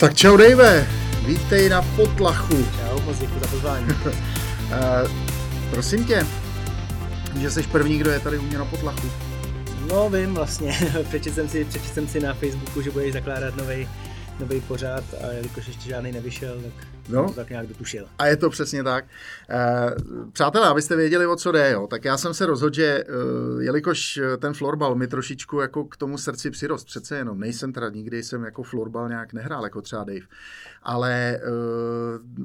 Tak čau Dave, vítej na potlachu. Čau, moc děkuji za pozvání. uh, prosím tě, že jsi první, kdo je tady u mě na potlachu. No vím vlastně, přečetl jsem si, přečetl jsem si na Facebooku, že budeš zakládat nový nový pořád a jelikož ještě žádný nevyšel, tak no. to tak nějak dotušil. A je to přesně tak. E, přátelé, abyste věděli, o co jde, jo, tak já jsem se rozhodl, že e, jelikož ten florbal mi trošičku jako k tomu srdci přirost, přece jenom, nejsem teda, nikdy jsem jako florbal nějak nehrál, jako třeba Dave, ale e,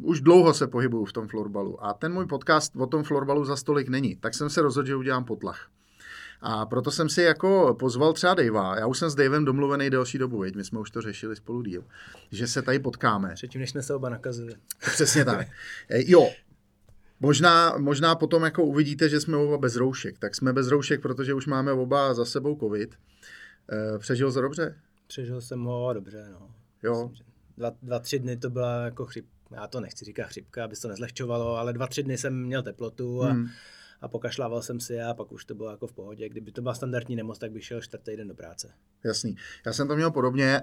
už dlouho se pohybuju v tom florbalu a ten můj podcast o tom florbalu za stolik není, tak jsem se rozhodl, že udělám potlach. A proto jsem si jako pozval třeba Davea. Já už jsem s Davem domluvený delší dobu, veď? my jsme už to řešili spolu díl, že se tady potkáme. Předtím, než jsme se oba nakazili. Přesně tak. E, jo, Možná, možná potom jako uvidíte, že jsme oba bez roušek. Tak jsme bez roušek, protože už máme oba za sebou covid. E, přežil jsi dobře? Přežil jsem ho dobře, no. Jo. Dva, dva, tři dny to byla jako chřip. Já to nechci říkat chřipka, aby to nezlehčovalo, ale dva, tři dny jsem měl teplotu a hmm a pokašlával jsem si a pak už to bylo jako v pohodě. Kdyby to byla standardní nemoc, tak bych šel čtvrtý den do práce. Jasný. Já jsem to měl podobně,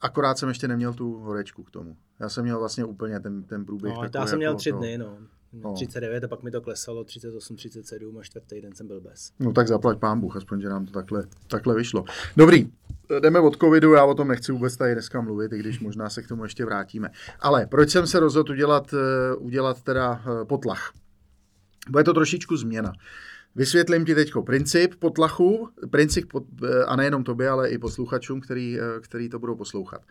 akorát jsem ještě neměl tu horečku k tomu. Já jsem měl vlastně úplně ten, ten průběh. No, já jsem měl jako tři dny, no. No. 39 a pak mi to klesalo, 38, 37 a čtvrtý den jsem byl bez. No tak zaplať pán Bůh, aspoň, že nám to takhle, takhle vyšlo. Dobrý, jdeme od covidu, já o tom nechci vůbec tady dneska mluvit, i když možná se k tomu ještě vrátíme. Ale proč jsem se rozhodl udělat, eh, udělat teda eh, potlach? Bude to trošičku změna. Vysvětlím ti teď princip potlachu, princip, pot, a nejenom tobě, ale i posluchačům, který, který to budou poslouchat.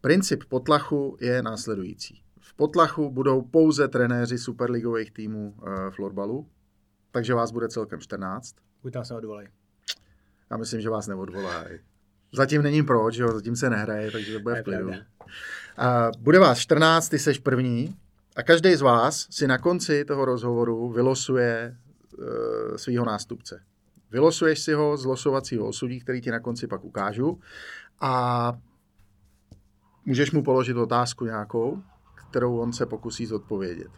Princip potlachu je následující. V potlachu budou pouze trenéři superligových týmů uh, florbalu, takže vás bude celkem 14. Buď tam se odvolají. Já myslím, že vás neodvolají. Zatím není proč, jo, zatím se nehraje, takže to bude v klidu. Uh, bude vás 14, ty seš první, a každý z vás si na konci toho rozhovoru vylosuje uh, svého nástupce. Vylosuješ si ho z losovacího osudí, který ti na konci pak ukážu a můžeš mu položit otázku nějakou, kterou on se pokusí zodpovědět.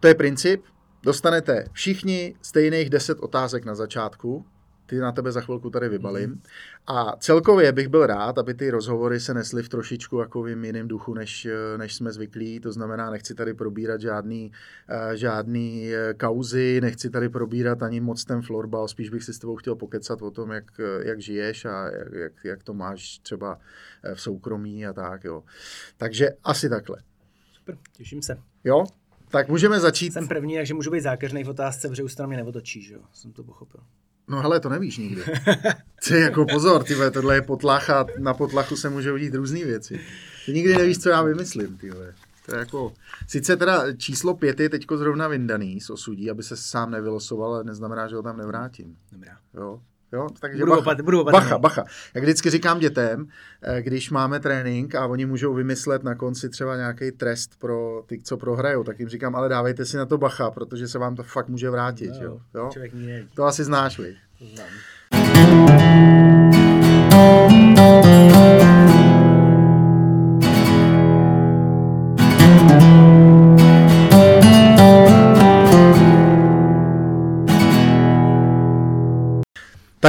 To je princip. Dostanete všichni stejných 10 otázek na začátku ty na tebe za chvilku tady vybalím. Mm. A celkově bych byl rád, aby ty rozhovory se nesly v trošičku takovým jiným duchu, než, než jsme zvyklí. To znamená, nechci tady probírat žádný, uh, žádný eh, kauzy, nechci tady probírat ani moc ten florbal, spíš bych si s tebou chtěl pokecat o tom, jak, jak žiješ a jak, jak, jak to máš třeba eh, v soukromí a tak. Jo. Takže asi takhle. Super, těším se. Jo, tak můžeme začít. Jsem první, takže můžu být zákeřný v otázce, protože už to na mě neotočí, že jo? Jsem to pochopil. No hele, to nevíš nikdy. Ty jako pozor, ty tohle je potlach a na potlachu se může udít různé věci. Ty nikdy nevíš, co já vymyslím, ty To je jako, sice teda číslo pět je teďko zrovna vyndaný z osudí, aby se sám nevylosoval, ale neznamená, že ho tam nevrátím. Dobrá. Jo? Jo, takže budu bacha, opat, budu bacha, bacha. Jak vždycky říkám dětem, eh, když máme trénink a oni můžou vymyslet na konci třeba nějaký trest pro ty, co prohrajou, tak jim říkám, ale dávejte si na to bacha, protože se vám to fakt může vrátit. No, jo? Jo? To asi znáš, vy. Znám.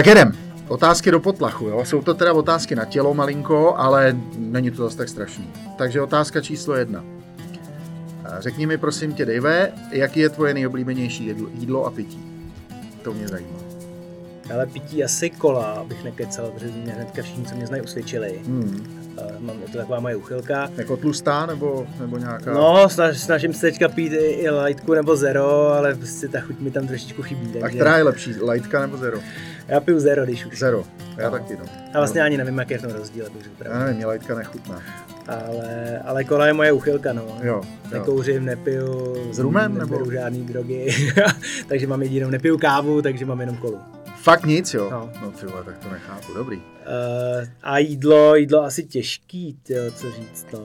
Tak jedem. Otázky do potlachu, jo? Jsou to teda otázky na tělo malinko, ale není to zase tak strašný. Takže otázka číslo jedna. Řekni mi prosím tě, Dave, jaký je tvoje nejoblíbenější jídlo, jídlo a pití? To mě zajímá. Ale pití asi kola, abych nekecal, protože mě hnedka všichni, co mě znají, usvědčili. Hmm. Mám to taková moje uchylka. Jako tlustá nebo, nebo nějaká? No, snaž, snažím se teďka pít i, i lightku nebo zero, ale prostě ta chuť mi tam trošičku chybí. Takže... A která je lepší, lightka nebo zero? Já piju zero, když už. Zero, já no. taky no. A vlastně no. ani nevím, jaký je ten rozdíl, abych řekl Já nevím, mě lightka nechutná. Ale, ale kola je moje uchylka, no. Jo, jo. Nekouřím, nepiju. S rumem nebo? žádný drogy, takže mám jedinou, nepiju kávu, takže mám jenom kolu. Fakt nic, jo? No, no ty vole, tak to nechápu, dobrý. Uh, a jídlo, jídlo asi těžký, tyjo, co říct, no.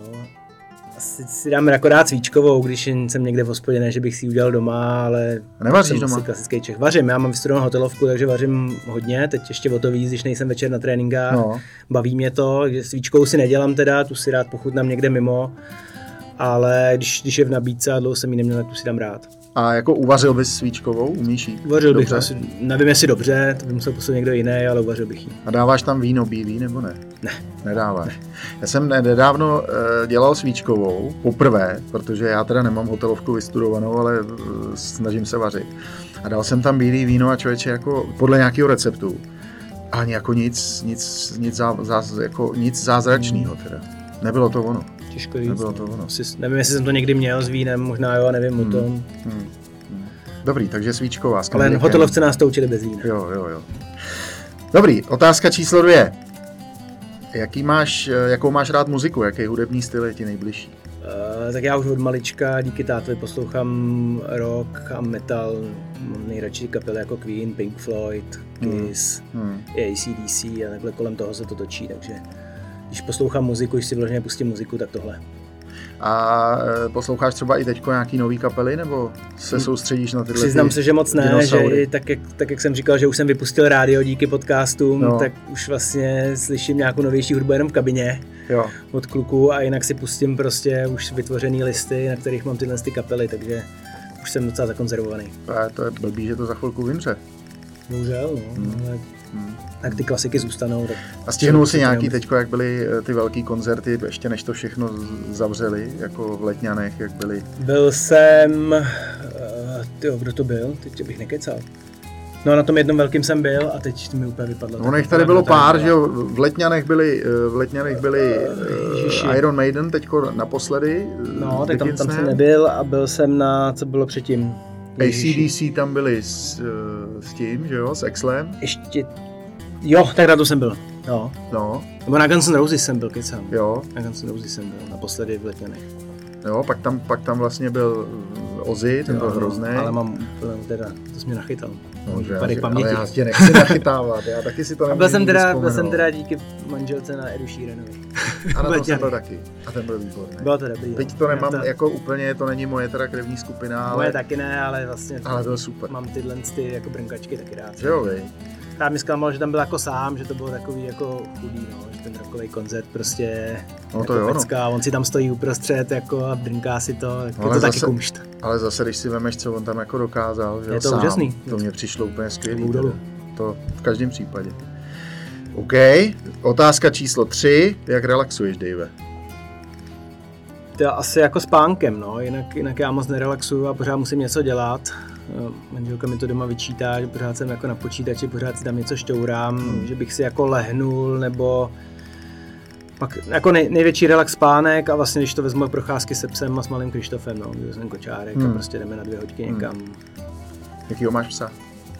Asi si dám akorát svíčkovou, když jsem někde v hospodě, ne, že bych si ji udělal doma, ale Nevaříš doma? klasický Čech. Vařím, já mám vystudovanou hotelovku, takže vařím hodně, teď ještě o to víc, když nejsem večer na tréninkách. No. Baví mě to, svíčkou si nedělám teda, tu si rád pochutnám někde mimo, ale když, když je v nabídce a dlouho jsem ji neměl, tak tu si dám rád. A jako uvařil bys svíčkovou, umíš jí? Uvařil bych asi, nevím jestli dobře, to by musel poslat někdo jiný, ale uvařil bych ji. A dáváš tam víno bílý nebo ne? Ne. Nedáváš. Ne. Já jsem nedávno uh, dělal svíčkovou, poprvé, protože já teda nemám hotelovku vystudovanou, ale uh, snažím se vařit. A dal jsem tam bílý víno a člověče jako podle nějakého receptu. Ani jako nic, nic, nic, zá, zá, jako nic zázračného teda. Nebylo to ono. Těžko říct. Nebylo to ono. Asi, nevím, jestli jsem to někdy měl s vínem, možná jo, nevím hmm. o tom. Hmm. Dobrý, takže svíčková. Ale v hotelovce nás to učili bez vína. Jo, jo, jo. Dobrý, otázka číslo dvě. Jaký máš, jakou máš rád muziku? Jaký hudební styl je ti nejbližší? Uh, tak já už od malička díky tátovi poslouchám rock a metal. Mám nejradši kapely jako Queen, Pink Floyd, Kiss, hmm. Hmm. ACDC a takhle kolem toho se to točí, takže když poslouchám muziku, když si vloženě pustím muziku, tak tohle. A e, posloucháš třeba i teď nějaký nový kapely, nebo se hmm. soustředíš na tyhle Přiznám ty se, že moc ne, dinosaury? že i tak jak, tak jak jsem říkal, že už jsem vypustil rádio díky podcastům, no. tak už vlastně slyším nějakou novější hudbu jenom v kabině jo. od kluků a jinak si pustím prostě už vytvořené listy, na kterých mám tyhle ty kapely, takže už jsem docela zakonzervovaný. A to je blbý, že to za chvilku vymře. Bohužel, no. Hmm. Ale hmm tak ty klasiky zůstanou. Tak a stihnul si nějaký teď, jak byly eh, ty velký koncerty, ještě než to všechno zavřeli, jako v Letňanech, jak byly? Byl jsem, uh, tyjo, kdo to byl? Teď bych nekecal. No na tom jednom velkým jsem byl a teď mi úplně vypadlo. No nech tady bylo pár, že jo, v Letňanech byli, eh, v Letňanech byli uh, Iron Maiden teďko naposledy. No, tak tam, tam jsem nebyl a byl jsem na, co bylo předtím. ACDC tam byli s, s tím, že jo, s Exlem. Ještě Jo, tak na to jsem byl. Jo. No. Nebo na Guns N' Roses jsem byl, kecám. Jo. Na Guns N' Roses jsem byl, naposledy v Letňanech. Jo, pak tam, pak tam vlastně byl Ozzy, ten jo, byl hrozný. Ale mám, teda, to jsi mě nachytal. No, že já, ale já tě nechci nachytávat, já taky si to nemůžu byl jsem teda, byl jsem teda díky manželce na Edu Sheeranovi. A na tom jsem byl taky. A ten byl výborný. Bylo to dobrý. Teď to nemám, to... jako úplně, to není moje teda krevní skupina, ale... Moje taky ne, ale vlastně... Ale byl super. Mám tyhle ty jako brnkačky taky rád. Že jo. Já mi zklamal, že tam byl jako sám, že to bylo takový jako chudý, no, že ten rokový koncert prostě no to jako jo, pecka, no. on si tam stojí uprostřed jako a drinká si to, tak ale je to zase, taky kumšt. Ale zase, když si vemeš, co on tam jako dokázal, že je to sám, úžasný. To mě přišlo úplně skvělý. To v každém případě. OK, otázka číslo tři. Jak relaxuješ, Dave? To asi jako spánkem, no, jinak, jinak já moc nerelaxuju a pořád musím něco dělat. Manželka mi to doma vyčítá, že pořád jsem jako na počítači, pořád si tam něco šťourám, hmm. že bych si jako lehnul, nebo pak jako nej, největší relax spánek a vlastně když to vezmu procházky se psem a s malým Krištofem, no, jsem kočárek hmm. a prostě jdeme na dvě hodiny hmm. někam. Hmm. Jakýho máš psa?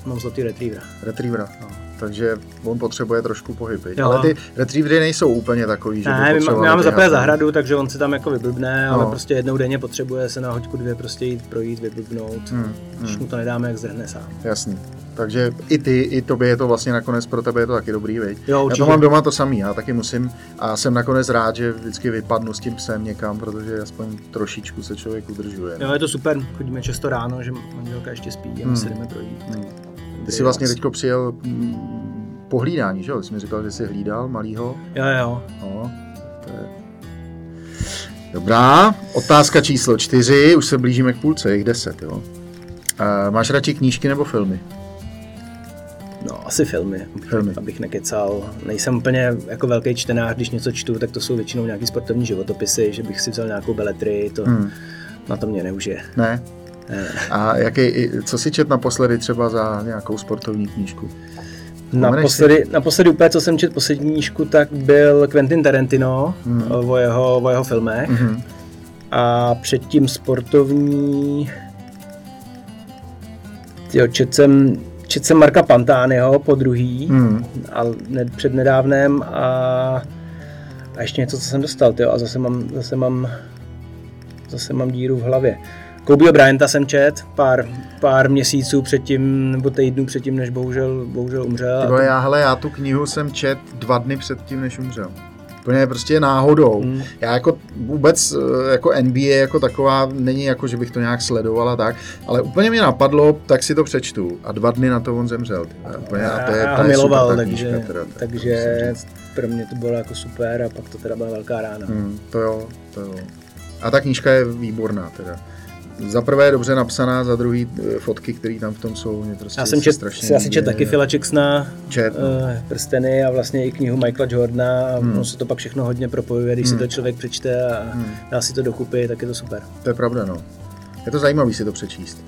Mám zlatý retrievera. Retrievera, no takže on potřebuje trošku pohyb. Ale ty retrievery nejsou úplně takový, že ne, by my, máme zaprvé zahradu, takže on si tam jako vyblbne, no. ale prostě jednou denně potřebuje se na hoďku dvě prostě jít projít, vyblbnout, hmm, když hmm. mu to nedáme, jak zdrhne sám. Jasný. Takže i ty, i tobě je to vlastně nakonec pro tebe je to taky dobrý, viď? Jo, já to mám doma to samý, já taky musím a jsem nakonec rád, že vždycky vypadnu s tím psem někam, protože aspoň trošičku se člověk udržuje. Jo, je to super, chodíme často ráno, že manželka ještě spí a my hmm. se jdeme projít. Hmm. Ty jsi vlastně teďko přijel mm, po hlídání, že jo? Jsi mi říkal, že jsi hlídal malýho. Jo, jo. No, to je... Dobrá, otázka číslo čtyři, už se blížíme k půlce, jich deset, jo. Uh, máš radši knížky nebo filmy? No, asi filmy, filmy, abych nekecal. Nejsem úplně jako velký čtenář, když něco čtu, tak to jsou většinou nějaký sportovní životopisy, že bych si vzal nějakou beletry, to hmm. na to mě neužije. Ne? A jaký, co si čet naposledy třeba za nějakou sportovní knížku? Naposledy, naposledy úplně, co jsem četl poslední knížku, tak byl Quentin Tarantino hmm. o, jeho, o jeho filmech. Hmm. A předtím sportovní... Jo, čet jsem, čet jsem Marka Pantányho po druhý, hmm. a ne, před nedávnem a, a ještě něco, co jsem dostal, tyjo, a zase mám, zase mám, zase mám díru v hlavě. Kobeho Bryanta jsem čet pár, pár měsíců předtím, nebo týdnů předtím, než bohužel, bohužel umřel. Tyvo, já, hele, já tu knihu jsem čet dva dny předtím, než umřel. Úplně prostě náhodou. Hmm. Já jako vůbec eh, jako NBA jako taková není jako, že bych to nějak sledovala tak, ale úplně mě napadlo, tak si to přečtu a dva dny na to on zemřel. Úplně, a to je, já miloval, super, takže, knížka, teda, takže pro mě to bylo jako super a pak to teda byla velká rána. Hmm, to jo, to jo. A ta knížka je výborná teda za prvé dobře napsaná, za druhý eh, fotky, které tam v tom jsou. Mě prostě já jsem čet, strašně si asi čet taky Phila Jacksona, čet, no. uh, prsteny a vlastně i knihu Michaela Jordana a hmm. se to pak všechno hodně propojuje, když hmm. si to člověk přečte a hmm. dá si to dokupy, tak je to super. To je pravda, no. Je to zajímavé si to přečíst.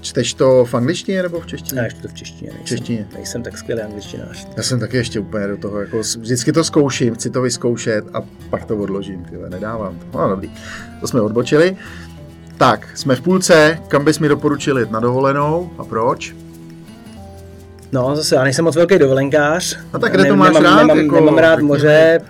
Čteš to v angličtině nebo v češtině? Ještě to v češtině. Nejsem, češtině. nejsem tak skvělý angličtinář. Já jsem taky ještě úplně do toho, jako vždycky to zkouším, chci to vyzkoušet a pak to odložím, tyhle, nedávám to. No dobrý, to jsme odbočili. Tak, jsme v půlce, kam bys mi doporučil jít na dovolenou a proč? No, zase já nejsem moc velký dovolenkář. A tak kde to máš nemám, rád? Nemám, jako, nemám rád moře,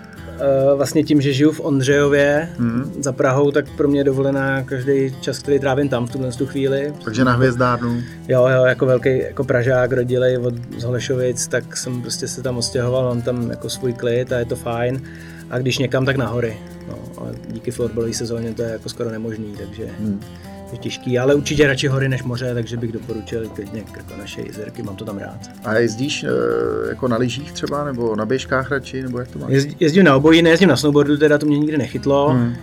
vlastně tím, že žiju v Ondřejově hmm. za Prahou, tak pro mě je dovolená každý čas, který trávím tam v tuhle tu chvíli. Takže na hvězdárnu. Jo, jo, jako velký jako Pražák rodilej od z Holešovic, tak jsem prostě se tam ostěhoval, mám tam jako svůj klid a je to fajn. A když někam, tak na hory. No, ale díky florbalové sezóně to je jako skoro nemožný, takže hmm je těžký, ale určitě radši hory než moře, takže bych doporučil klidně jako naše jezerky, mám to tam rád. A jezdíš e, jako na lyžích třeba, nebo na běžkách radši, nebo jak to máš? Jezdí, jezdím na obojí, nejezdím na snowboardu, teda to mě nikdy nechytlo, hmm.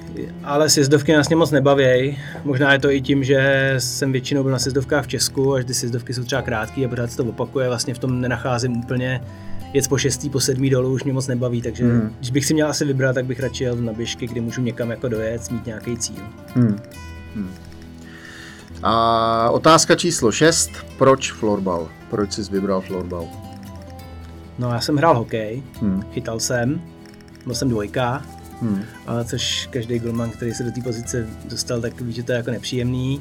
ale sjezdovky nás mě moc nebaví. Možná je to i tím, že jsem většinou byl na sjezdovkách v Česku, až ty sjezdovky jsou třeba krátké a pořád se to opakuje, vlastně v tom nenacházím úplně jet po šestý, po sedmý dolů už mě moc nebaví, takže hmm. když bych si měl asi vybrat, tak bych radši jel na běžky, kdy můžu někam jako dojet, mít nějaký cíl. Hmm. Hmm. A otázka číslo 6. Proč florbal? Proč jsi vybral florbal? No já jsem hrál hokej, hmm. chytal jsem, byl jsem dvojka, hmm. ale což každý golman, který se do té pozice dostal, tak ví, že to je jako nepříjemný.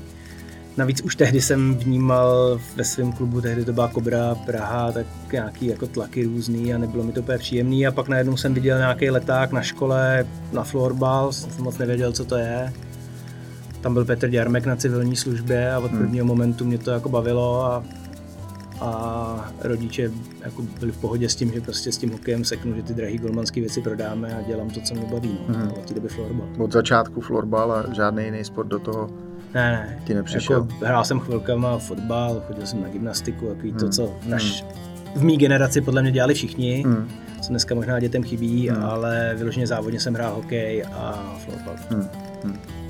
Navíc už tehdy jsem vnímal ve svém klubu, tehdy to byla Kobra Praha, tak nějaký jako tlaky různý a nebylo mi to úplně příjemný. A pak najednou jsem viděl nějaký leták na škole na florbal, jsem moc nevěděl, co to je tam byl Petr Děrmek na civilní službě a od hmm. prvního momentu mě to jako bavilo a, a rodiče jako byli v pohodě s tím, že prostě s tím hokejem seknu, že ty drahé golmanské věci prodáme a dělám to, co mě baví. No. Hmm. Od té doby florbal. Od začátku florbal a žádný jiný sport do toho ne, ne. ti nepřišel? Jako, hrál jsem chvilkama fotbal, chodil jsem na gymnastiku, takový hmm. to, co v, naš, hmm. v mý generaci podle mě dělali všichni. Hmm co dneska možná dětem chybí, hmm. ale vyloženě závodně jsem hrál hokej a florbal. Hmm. Hmm.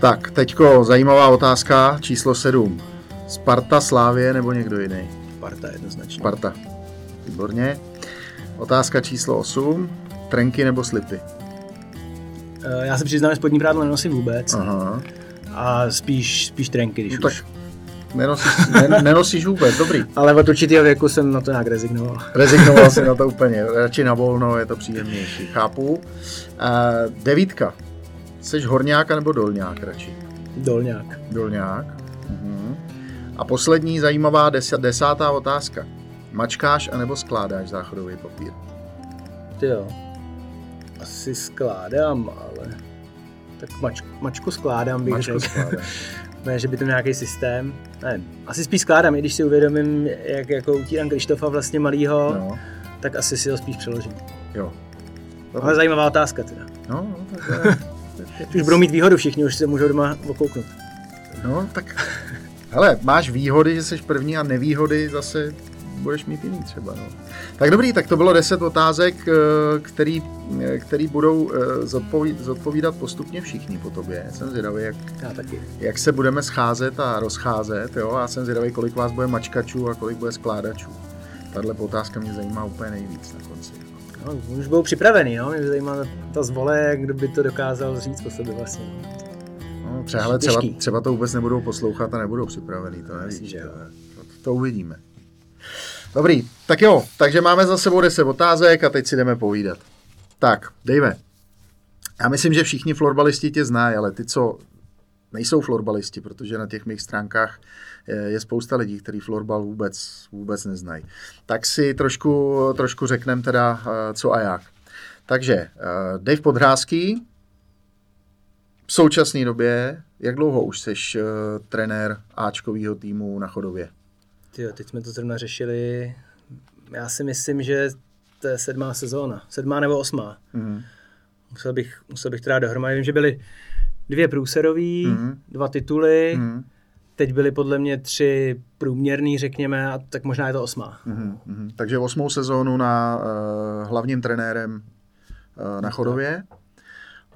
Tak, teďko zajímavá otázka číslo 7. Sparta, Slávě nebo někdo jiný? Sparta jednoznačně. Sparta. Výborně. Otázka číslo 8. Trenky nebo slipy? Eh, já se přiznám, že spodní prádlo nenosím vůbec. Aha. A spíš, spíš trenky, když no, už. Nenosíš, nenosíš vůbec, dobrý. Ale od určitého věku jsem na to nějak rezignoval. Rezignoval jsem na to úplně, radši na volno, je to příjemnější, chápu. Uh, devítka, Jsi horňák nebo dolňák radši? Dolňák. Dolňák. Mhm. A poslední zajímavá des- desátá otázka. Mačkáš anebo skládáš záchodový papír? Ty jo. Asi skládám, ale... Tak mač, mačku skládám bych mačku řekl. ne, že by to nějaký systém. Ne, asi spíš skládám, i když si uvědomím, jak jako utírám Krištofa vlastně malýho, no. tak asi si ho spíš přeložím. Jo. Ale zajímavá otázka teda. No, no tak. už budou mít výhodu všichni, už se můžou doma okouknout. No, tak hele, máš výhody, že jsi první a nevýhody zase budeš mít jiný třeba. No. Tak dobrý, tak to bylo 10 otázek, eh, který, eh, který budou eh, zodpovídat, zodpovídat postupně všichni po tobě. Jsem zvědavý, jak, Já taky. jak se budeme scházet a rozcházet. Jo? A jsem zvědavý, kolik vás bude mačkačů a kolik bude skládačů. Tahle otázka mě zajímá úplně nejvíc na konci. No, už byl připravený, no. mě zajímá ta zvole, kdo by to dokázal říct po sobě vlastně. No, přehle třeba, třeba to vůbec nebudou poslouchat a nebudou připravený, to nevíš. Že jo. To, to uvidíme. Dobrý, tak jo, takže máme za sebou 10 otázek a teď si jdeme povídat. Tak, Dave, já myslím, že všichni florbalisti tě znají, ale ty, co nejsou florbalisti, protože na těch mých stránkách je spousta lidí, kteří florbal vůbec, vůbec neznají. Tak si trošku, trošku řekneme teda, eh, co a jak. Takže eh, Dave Podhrázký, v současné době, jak dlouho už jsi uh, trenér Ačkového týmu na Chodově? Tyjo, teď jsme to zrovna řešili. Já si myslím, že to je sedmá sezóna. Sedmá nebo osmá. Mm. Musel bych, musel bych teda dohromady. Vím, že byly dvě průserový, mm. dva tituly. Mm teď byly podle mě tři průměrný, řekněme, a tak možná je to osmá. Mm-hmm. Takže osmou sezónu na uh, hlavním trenérem uh, na Chodově.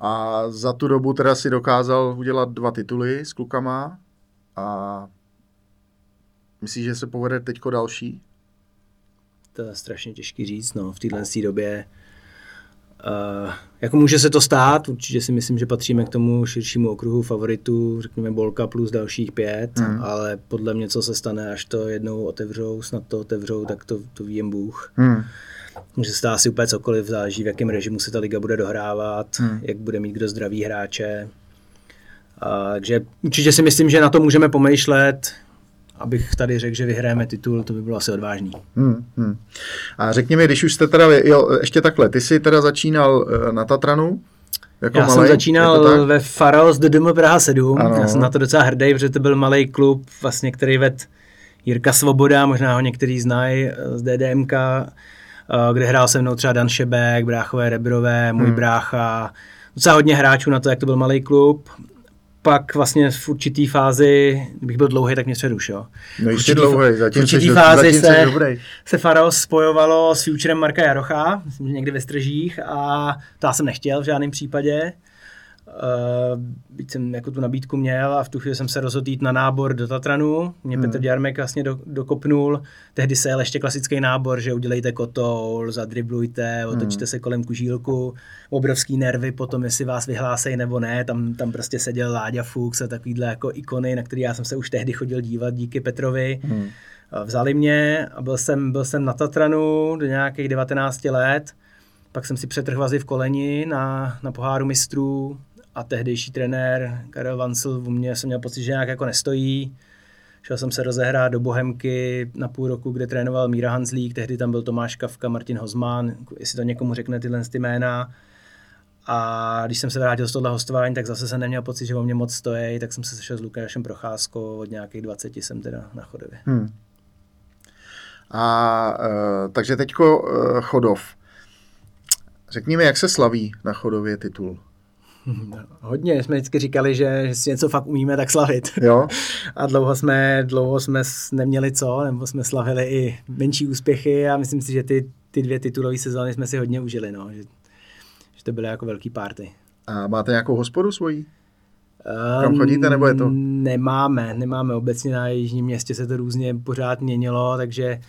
A za tu dobu teda si dokázal udělat dva tituly s klukama a myslíš, že se povede teďko další? To je strašně těžký říct, no, v téhle době. Uh, jako může se to stát, určitě si myslím, že patříme k tomu širšímu okruhu favoritů, řekněme Bolka plus dalších pět, hmm. ale podle mě, co se stane, až to jednou otevřou, snad to otevřou, tak to, to ví jen Bůh. Hmm. Může se stát asi úplně cokoliv, záleží, v jakém režimu se ta liga bude dohrávat, hmm. jak bude mít kdo zdraví hráče. A, takže určitě si myslím, že na to můžeme pomýšlet, abych tady řekl, že vyhrajeme titul, to by bylo asi odvážný. Hmm, hmm. A řekni mi, když už jste teda, jo, ještě takhle, ty jsi teda začínal eh, na Tatranu, jako Já malej, jsem začínal ve Faros DDM Praha 7, ano. já jsem na to docela hrdý, protože to byl malý klub, vlastně, který ved Jirka Svoboda, možná ho některý znají eh, z DDMK, eh, kde hrál se mnou třeba Dan Šebek, bráchové Rebrové, můj hmm. brácha, docela hodně hráčů na to, jak to byl malý klub pak vlastně v určitý fázi, kdybych byl dlouhý, tak mě přeruš, jo. No ještě dlouhý, zatím v určitý fázi zatím se, se Faros spojovalo s Futurem Marka Jarocha, myslím, že někdy ve Stržích a to já jsem nechtěl v žádném případě. Uh, byť jsem jako tu nabídku měl a v tu chvíli jsem se rozhodl jít na nábor do Tatranu. Mě hmm. Petr Děrmek vlastně do, dokopnul. Tehdy se jel ještě klasický nábor, že udělejte kotoul, zadriblujte, otočte hmm. se kolem kužílku. Obrovský nervy potom, jestli vás vyhlásej nebo ne. Tam, tam prostě seděl Láďa Fuchs a takovýhle jako ikony, na který já jsem se už tehdy chodil dívat díky Petrovi. Hmm. Vzali mě a byl jsem, byl jsem na Tatranu do nějakých 19 let. Pak jsem si přetrhl vazy v koleni na, na poháru mistrů a tehdejší trenér Karel Vancel u mě jsem měl pocit, že nějak jako nestojí. Šel jsem se rozehrát do Bohemky na půl roku, kde trénoval Míra Hanzlík, tehdy tam byl Tomáš Kavka, Martin Hozman, jestli to někomu řekne tyhle ty jména. A když jsem se vrátil z tohle hostování, tak zase jsem neměl pocit, že o mě moc stojí, tak jsem se sešel s Lukášem Procházkou, od nějakých 20 jsem teda na chodově. Hmm. A uh, takže teďko uh, Chodov. Řekni mi, jak se slaví na Chodově titul? Hodně, jsme vždycky říkali, že, že si něco fakt umíme tak slavit. Jo. A dlouho jsme, dlouho jsme neměli co, nebo jsme slavili i menší úspěchy a myslím si, že ty, ty dvě titulové sezóny jsme si hodně užili, no. že, že to byly jako velký party. A máte nějakou hospodu svoji? Kam chodíte, nebo je to? Nemáme, nemáme. Obecně na Jižním městě se to různě pořád měnilo, takže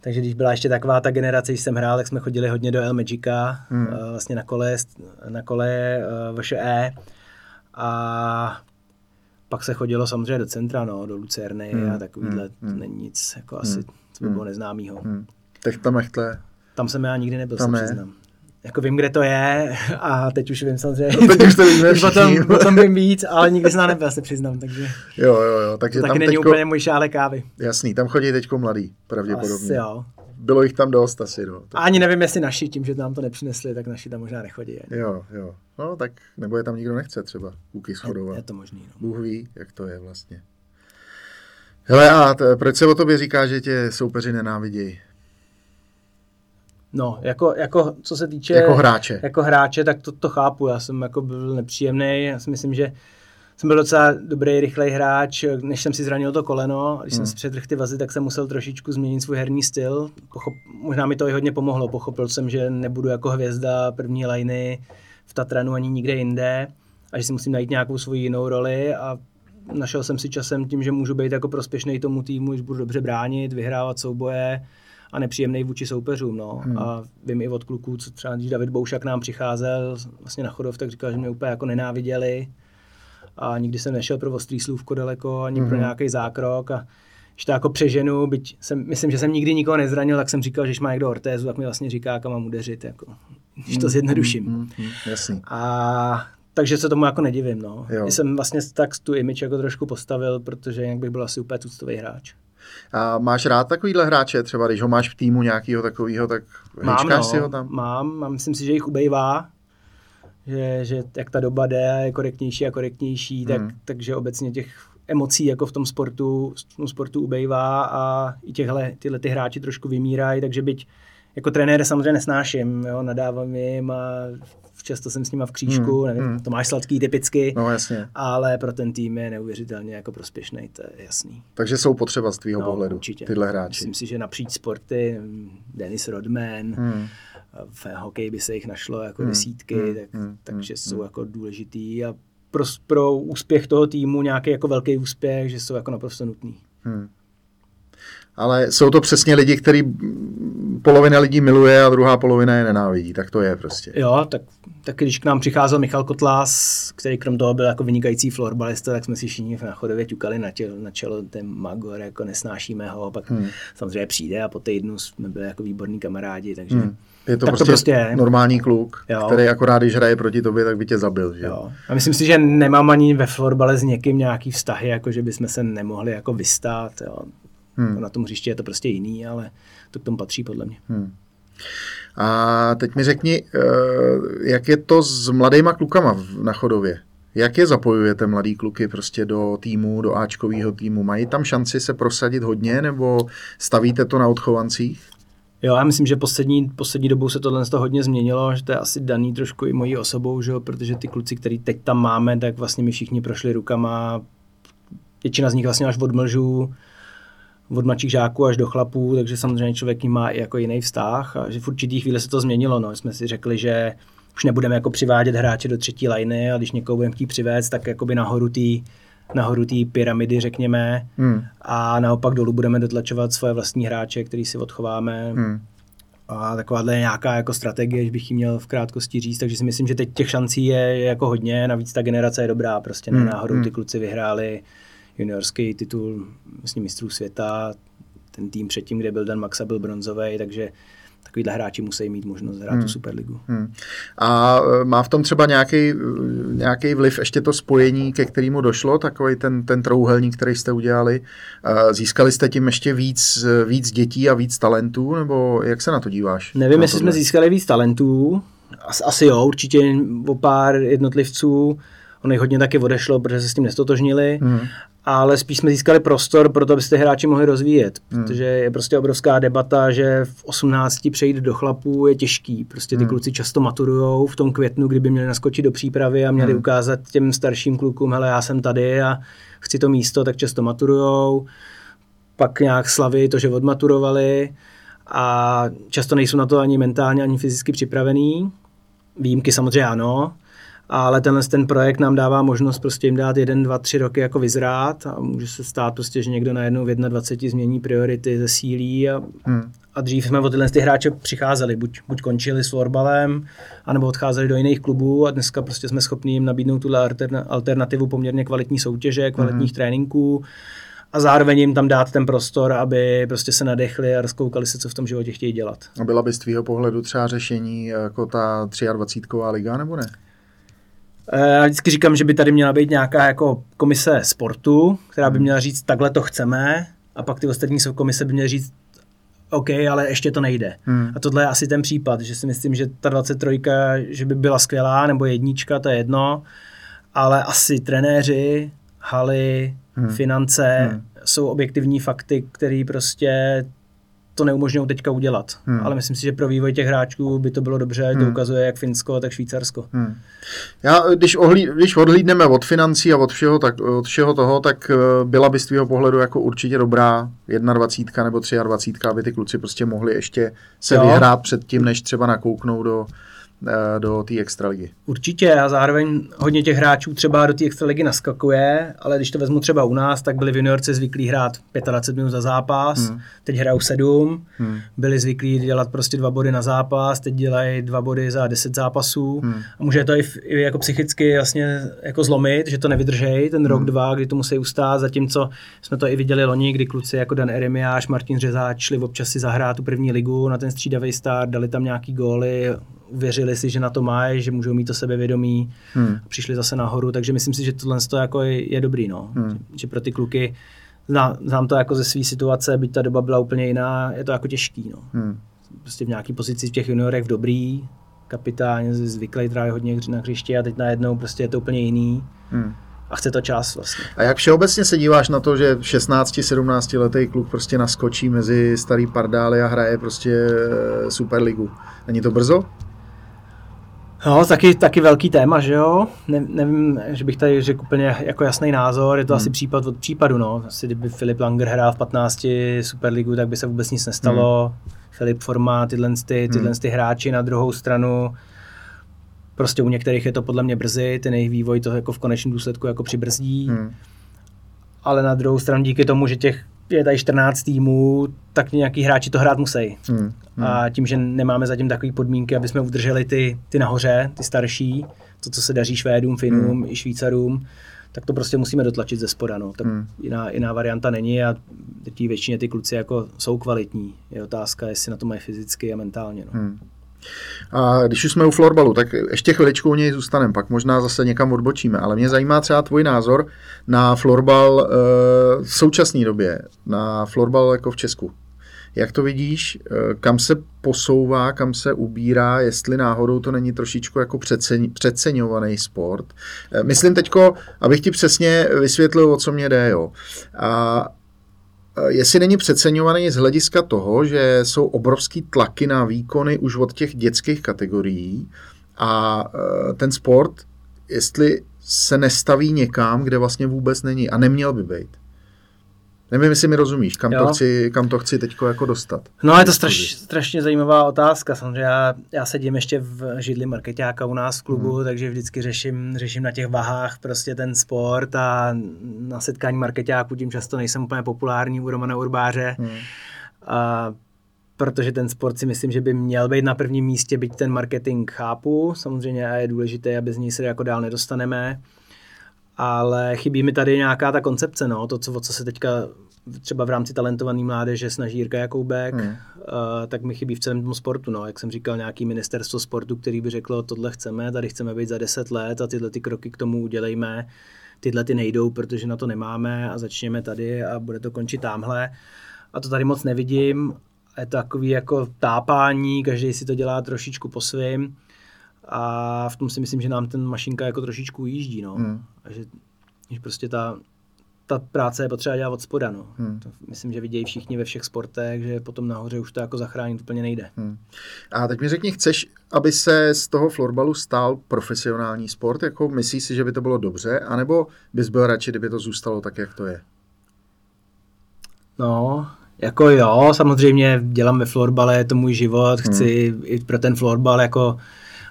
takže když byla ještě taková ta generace, když jsem hrál, tak jsme chodili hodně do El Magica, hmm. Eh, vlastně na kole, na kole uh, VŠE. A pak se chodilo samozřejmě do centra, no, do Lucerny hmm. a takovýhle, hmm. to hmm. není nic, jako hmm. asi, co by hmm. bylo neznámýho. Hmm. Techta mechtle. Tam jsem já nikdy nebyl, Tam se ne. přiznám jako vím, kde to je a teď už vím samozřejmě. No, teď už to víme potom, potom vím víc, ale nikdy jsem nebyl, se přiznám. Takže jo, jo, jo. Takže to taky není teďko, úplně můj šále kávy. Jasný, tam chodí teďko mladý, pravděpodobně. Asi jo. Bylo jich tam dost asi, no. Tak... Ani nevím, jestli naši, tím, že nám to nepřinesli, tak naši tam možná nechodí. Je. Jo, jo. No tak, nebo je tam nikdo nechce třeba, kluky schodovat. Je, je to možný, no. Bůh ví, jak to je vlastně. Hele, a t- proč se o tobě říká, že tě soupeři nenávidějí? No, jako, jako co se týče... Jako hráče. Jako hráče, tak to, to chápu. Já jsem jako byl nepříjemný. Já si myslím, že jsem byl docela dobrý, rychlej hráč, než jsem si zranil to koleno. Když hmm. jsem si přetrhl ty vazy, tak jsem musel trošičku změnit svůj herní styl. Pochop, možná mi to i hodně pomohlo. Pochopil jsem, že nebudu jako hvězda první liny v Tatranu ani nikde jinde a že si musím najít nějakou svoji jinou roli a našel jsem si časem tím, že můžu být jako prospěšný tomu týmu, že budu dobře bránit, vyhrávat souboje, a nepříjemný vůči soupeřům. No. Hmm. A vím i od kluků, co třeba když David Boušak nám přicházel vlastně na chodov, tak říkal, že mě úplně jako nenáviděli a nikdy jsem nešel pro ostrý slůvko daleko, ani hmm. pro nějaký zákrok a když to jako přeženu, byť jsem, myslím, že jsem nikdy nikoho nezranil, tak jsem říkal, že když má někdo ortézu, tak mi vlastně říká, kam mám udeřit, jako, když to hmm, zjednoduším. Hmm, hmm, hmm, jasný. A takže se tomu jako nedivím. No. Jsem vlastně tak tu image jako trošku postavil, protože jinak bych byl asi úplně tuctový hráč. A máš rád takovýhle hráče, třeba když ho máš v týmu nějakého takového, tak mám, no, si ho tam? Mám, a myslím si, že jich ubejvá, že, že jak ta doba jde je korektnější a korektnější, tak, hmm. takže obecně těch emocí jako v tom sportu, v tom sportu ubejvá a i těhle, tyhle ty hráči trošku vymírají, takže byť jako trenér samozřejmě nesnáším, jo, nadávám jim a často jsem s nima v křížku, hmm, nevím, hmm. to máš sladký typicky, no, jasně. ale pro ten tým je neuvěřitelně jako prospěšný, to je jasný. Takže jsou potřeba z tvýho no, pohledu určitě. tyhle hráči. Myslím si, že napříč sporty, Dennis Rodman, hmm. v hokeji by se jich našlo jako hmm. desítky, hmm. Tak, hmm. takže hmm. jsou jako důležitý a pro, pro úspěch toho týmu nějaký jako velký úspěch, že jsou jako naprosto nutný. Hmm ale jsou to přesně lidi, který polovina lidí miluje a druhá polovina je nenávidí, tak to je prostě. Jo, tak, tak když k nám přicházel Michal Kotlás, který krom toho byl jako vynikající florbalista, tak jsme si všichni na chodově ťukali na, tělo, na čelo ten Magor, jako nesnášíme ho, pak hmm. samozřejmě přijde a po týdnu jsme byli jako výborní kamarádi, takže... Hmm. Je to, tak prostě, to prostě je. normální kluk, jo. který akorát, když hraje proti tobě, tak by tě zabil. Že? Jo. A myslím si, že nemám ani ve florbale s někým nějaký vztahy, jako že bychom se nemohli jako vystát. Jo. Hmm. Na tom hřišti je to prostě jiný, ale to k tomu patří podle mě. Hmm. A teď mi řekni, eh, jak je to s mladýma klukama na chodově? Jak je zapojujete mladý kluky prostě do týmu, do Ačkového týmu? Mají tam šanci se prosadit hodně nebo stavíte to na odchovancích? Jo, já myslím, že poslední, poslední dobou se tohle to hodně změnilo, že to je asi daný trošku i mojí osobou, že jo? protože ty kluci, který teď tam máme, tak vlastně my všichni prošli rukama, většina z nich vlastně až od mlžů, od mladších žáků až do chlapů, takže samozřejmě člověk má i jako jiný vztah a že v určitý chvíli se to změnilo. No. Jsme si řekli, že už nebudeme jako přivádět hráče do třetí liny a když někoho budeme chtít přivést, tak jakoby nahoru té nahoru té pyramidy, řekněme, hmm. a naopak dolů budeme dotlačovat svoje vlastní hráče, který si odchováme. Hmm. A takováhle je nějaká jako strategie, když bych ji měl v krátkosti říct, takže si myslím, že teď těch šancí je jako hodně, navíc ta generace je dobrá, prostě hmm. náhodou ty hmm. kluci vyhráli juniorský titul vlastně mistrů světa, ten tým předtím, kde byl Dan Maxa, byl bronzový, takže takovýhle hráči musí mít možnost hrát hmm. tu Superligu. Hmm. A e, má v tom třeba nějaký, e, nějaký vliv ještě to spojení, ke kterému došlo, takový ten, ten trouhelník, který jste udělali? E, získali jste tím ještě víc, víc dětí a víc talentů, nebo jak se na to díváš? Nevím, jestli jsme získali víc talentů, asi, asi jo, určitě o pár jednotlivců, Ono jich hodně taky odešlo, protože se s tím nestotožnili, hmm ale spíš jsme získali prostor pro to, aby se ty hráči mohli rozvíjet, hmm. protože je prostě obrovská debata, že v 18 přejít do chlapů je těžký. Prostě ty hmm. kluci často maturujou v tom květnu, kdyby měli naskočit do přípravy a měli hmm. ukázat těm starším klukům, hele, já jsem tady a chci to místo, tak často maturujou. Pak nějak slavy to, že odmaturovali a často nejsou na to ani mentálně, ani fyzicky připravený. Výjimky samozřejmě ano, ale tenhle ten projekt nám dává možnost prostě jim dát jeden, dva, tři roky jako vyzrát a může se stát prostě, že někdo najednou v 21 změní priority, zesílí a, hmm. a dřív jsme o tyhle ty hráče přicházeli, buď, buď končili s florbalem, anebo odcházeli do jiných klubů a dneska prostě jsme schopni jim nabídnout tuhle alternativu poměrně kvalitní soutěže, kvalitních hmm. tréninků a zároveň jim tam dát ten prostor, aby prostě se nadechli a rozkoukali se, co v tom životě chtějí dělat. A byla by z tvýho pohledu třeba řešení jako ta 23. liga, nebo ne? Eh, já vždycky říkám, že by tady měla být nějaká jako komise sportu, která by měla říct, takhle to chceme, a pak ty ostatní komise by měly říct, OK, ale ještě to nejde. Hmm. A tohle je asi ten případ, že si myslím, že ta 23, že by byla skvělá, nebo jednička, to je jedno, ale asi trenéři, haly, hmm. finance hmm. jsou objektivní fakty, které prostě to neumožňují teďka udělat. Hmm. Ale myslím si, že pro vývoj těch hráčů by to bylo dobře, hmm. to ukazuje jak Finsko, tak Švýcarsko. Hmm. Já, když, ohlí, když odhlídneme od financí a od všeho, tak, od všeho toho, tak eh, byla by z tvého pohledu jako určitě dobrá 21 nebo 23, aby ty kluci prostě mohli ještě se jo. vyhrát před tím, než třeba nakouknou do, do té extraligy. Určitě a zároveň hodně těch hráčů třeba do té extraligy naskakuje, ale když to vezmu třeba u nás, tak byli v juniorce zvyklí hrát 25 minut za zápas, hmm. teď hrajou 7, hmm. byli zvyklí dělat prostě dva body na zápas, teď dělají dva body za 10 zápasů hmm. a může to i, i jako psychicky jasně jako zlomit, že to nevydržej ten rok, hmm. dva, kdy to musí ustát, zatímco jsme to i viděli loni, kdy kluci jako Dan Eremiáš, Martin Řezáč šli občas si zahrát tu první ligu na ten střídavý start, dali tam nějaký góly, uvěřili si, že na to mají, že můžou mít to sebevědomí hmm. a přišli zase nahoru, takže myslím si, že tohle jako je, je dobrý, no. Hmm. Že, že, pro ty kluky, znám, znám to jako ze své situace, byť ta doba byla úplně jiná, je to jako těžký, no. Hmm. Prostě v nějaký pozici v těch juniorech v dobrý, kapitán, zvyklý právě hodně na hřišti a teď najednou prostě je to úplně jiný. Hmm a chce to čas vlastně. A jak všeobecně se díváš na to, že 16-17 letý kluk prostě naskočí mezi starý pardály a hraje prostě eh, Superligu? Není to brzo? No, taky, taky velký téma, že jo? Ne, nevím, že bych tady řekl úplně jako jasný názor, je to hmm. asi případ od případu, no. Asi kdyby Filip Langer hrál v 15 Superligu, tak by se vůbec nic nestalo. Hmm. Filip Forma, tyhle, ty, tyhle hmm. ty hráči na druhou stranu, prostě u některých je to podle mě brzy, ten jejich vývoj to jako v konečném důsledku jako přibrzdí. Hmm. Ale na druhou stranu díky tomu, že těch je tady 14 týmů, tak nějaký hráči to hrát musí. Hmm. Hmm. A tím, že nemáme zatím takové podmínky, aby jsme udrželi ty, ty nahoře, ty starší, to, co se daří Švédům, Finům hmm. i Švýcarům, tak to prostě musíme dotlačit ze spoda. No. Tak hmm. jiná, jiná varianta není a tí většině ty kluci jako jsou kvalitní. Je otázka, jestli na to mají fyzicky a mentálně. No. Hmm. A když už jsme u florbalu, tak ještě chviličku u něj zůstaneme, pak možná zase někam odbočíme, ale mě zajímá třeba tvůj názor na florbal e, v současné době, na florbal jako v Česku. Jak to vidíš, eh, kam se posouvá, kam se ubírá, jestli náhodou to není trošičku jako přeceň, přeceňovaný sport. Eh, myslím teďko, abych ti přesně vysvětlil, o co mě jde. Jo. A jestli není přeceňovaný z hlediska toho, že jsou obrovský tlaky na výkony už od těch dětských kategorií a ten sport, jestli se nestaví někam, kde vlastně vůbec není a neměl by být. Nevím, jestli mi rozumíš, kam, to chci, kam to chci teď jako dostat. No je to straš, strašně zajímavá otázka. Samozřejmě já, já sedím ještě v židli marketáka u nás v klubu, hmm. takže vždycky řeším, řeším na těch vahách prostě ten sport a na setkání marketáků tím často nejsem úplně populární u Romana Urbáře. Hmm. A protože ten sport si myslím, že by měl být na prvním místě, byť ten marketing chápu, samozřejmě je důležité, aby z něj se jako dál nedostaneme ale chybí mi tady nějaká ta koncepce, no, to, co, o co se teďka třeba v rámci talentované mládeže snaží Jirka Jakoubek, hmm. uh, tak mi chybí v celém tom sportu. No. Jak jsem říkal, nějaký ministerstvo sportu, který by řeklo, tohle chceme, tady chceme být za 10 let a tyhle ty kroky k tomu udělejme. Tyhle ty nejdou, protože na to nemáme a začněme tady a bude to končit tamhle. A to tady moc nevidím. Je to takový jako tápání, každý si to dělá trošičku po svým. A v tom si myslím, že nám ten mašinka jako trošičku jíždí, no. Hmm. A že, že prostě ta, ta práce je potřeba dělat od spoda, no. Hmm. To myslím, že vidějí všichni ve všech sportech, že potom nahoře už to jako zachránit úplně nejde. Hmm. A teď mi řekni, chceš, aby se z toho florbalu stal profesionální sport? Jako myslíš si, že by to bylo dobře? anebo bys byl radši, kdyby to zůstalo tak, jak to je? No, jako jo, samozřejmě dělám ve florbale, je to můj život, chci hmm. i pro ten florbal jako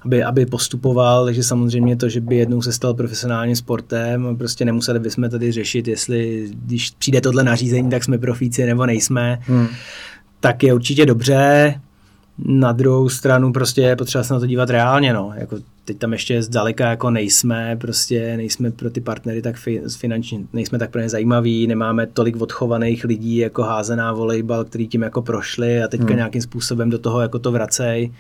aby, aby postupoval, takže samozřejmě to, že by jednou se stal profesionálním sportem, prostě nemuseli bychom tady řešit, jestli když přijde tohle nařízení, tak jsme profíci nebo nejsme, hmm. tak je určitě dobře. Na druhou stranu prostě je potřeba se na to dívat reálně, no. Jako teď tam ještě zdaleka jako nejsme, prostě nejsme pro ty partnery tak fi, finančně, nejsme tak pro ně zajímaví, nemáme tolik odchovaných lidí jako házená volejbal, který tím jako prošli a teďka hmm. nějakým způsobem do toho jako to vracej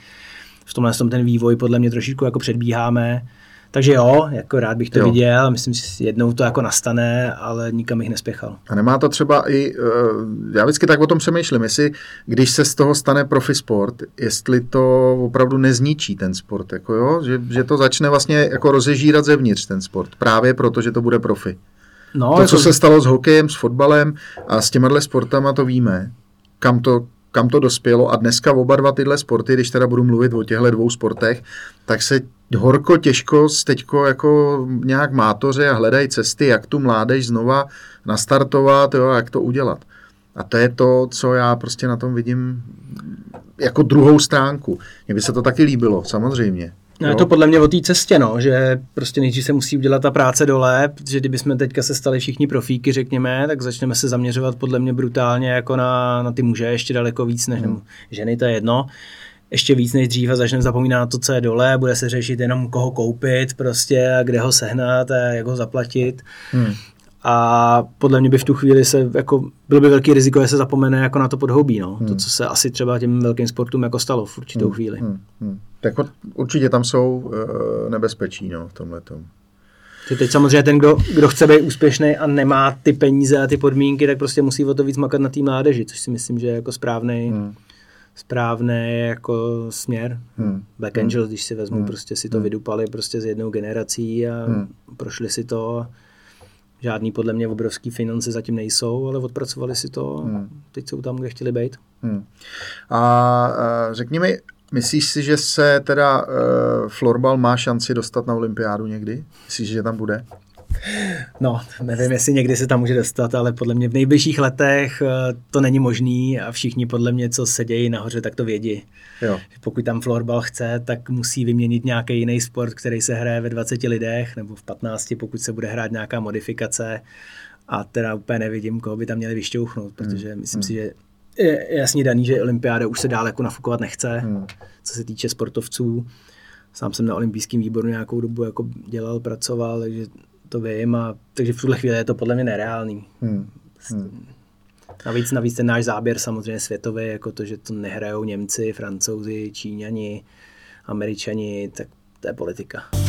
v tomhle tom ten vývoj podle mě trošičku jako předbíháme. Takže jo, jako rád bych to jo. viděl, myslím si, že jednou to jako nastane, ale nikam jich nespěchal. A nemá to třeba i, eh, já vždycky tak o tom přemýšlím, jestli když se z toho stane profi sport, jestli to opravdu nezničí ten sport, jako jo, že, že to začne vlastně jako rozežírat zevnitř ten sport, právě proto, že to bude profi. No, to, jako... co se stalo s hokejem, s fotbalem a s těma sportama, to víme, kam to, kam to dospělo a dneska oba dva tyhle sporty, když teda budu mluvit o těchto dvou sportech, tak se horko těžko teďko jako nějak mátoře a hledají cesty, jak tu mládež znova nastartovat, jo, jak to udělat. A to je to, co já prostě na tom vidím jako druhou stránku. Mně by se to taky líbilo, samozřejmě. No, je to podle mě o té cestě, no, že prostě nejdřív se musí udělat ta práce dole, protože kdybychom teďka se stali všichni profíky, řekněme, tak začneme se zaměřovat podle mě brutálně jako na, na ty muže ještě daleko víc než hmm. ženy, to je jedno. Ještě víc než dřív a začneme zapomínat na to, co je dole, bude se řešit jenom koho koupit prostě a kde ho sehnat a jak ho zaplatit. Hmm. A podle mě by v tu chvíli se, jako, bylo by velký riziko, že se zapomene jako na to podhoubí, no. Hmm. To, co se asi třeba těm velkým sportům jako stalo v určitou hmm. chvíli. Hmm. Hmm. Tak určitě tam jsou uh, nebezpečí, no, v tomhle tom. Teď samozřejmě ten, kdo, kdo chce být úspěšný a nemá ty peníze a ty podmínky, tak prostě musí o to víc makat na té mládeži, což si myslím, že je jako správný, hmm. správný jako směr. Hmm. Black hmm. Angels, když si vezmu, hmm. prostě si to hmm. vydupali prostě z jednou generací a hmm. prošli si to Žádný podle mě obrovský finance zatím nejsou, ale odpracovali si to. Hmm. Teď jsou tam, kde chtěli být. Hmm. A, a řekni mi, myslíš si, že se teda uh, florbal má šanci dostat na olympiádu někdy? Myslíš, že tam bude? No, nevím, jestli někdy se tam může dostat, ale podle mě v nejbližších letech eh, to není možný a všichni podle mě, co sedějí nahoře, tak to vědí. Jo. Pokud tam florbal chce, tak musí vyměnit nějaký jiný sport, který se hraje ve 20 lidech nebo v 15, pokud se bude hrát nějaká modifikace. A teda úplně nevidím, koho by tam měli vyšťouchnout, protože hmm. myslím hmm. si, že je jasně daný, že olympiáda už se dále jako nafukovat nechce, hmm. co se týče sportovců. Sám jsem na olympijském výboru nějakou dobu jako dělal, pracoval, takže to vím, a, takže v tuhle chvíli je to podle mě nereálný. Hmm. Hmm. Navíc, navíc ten náš záběr samozřejmě světový, jako to, že to nehrajou Němci, Francouzi, Číňani, Američani, tak to je politika.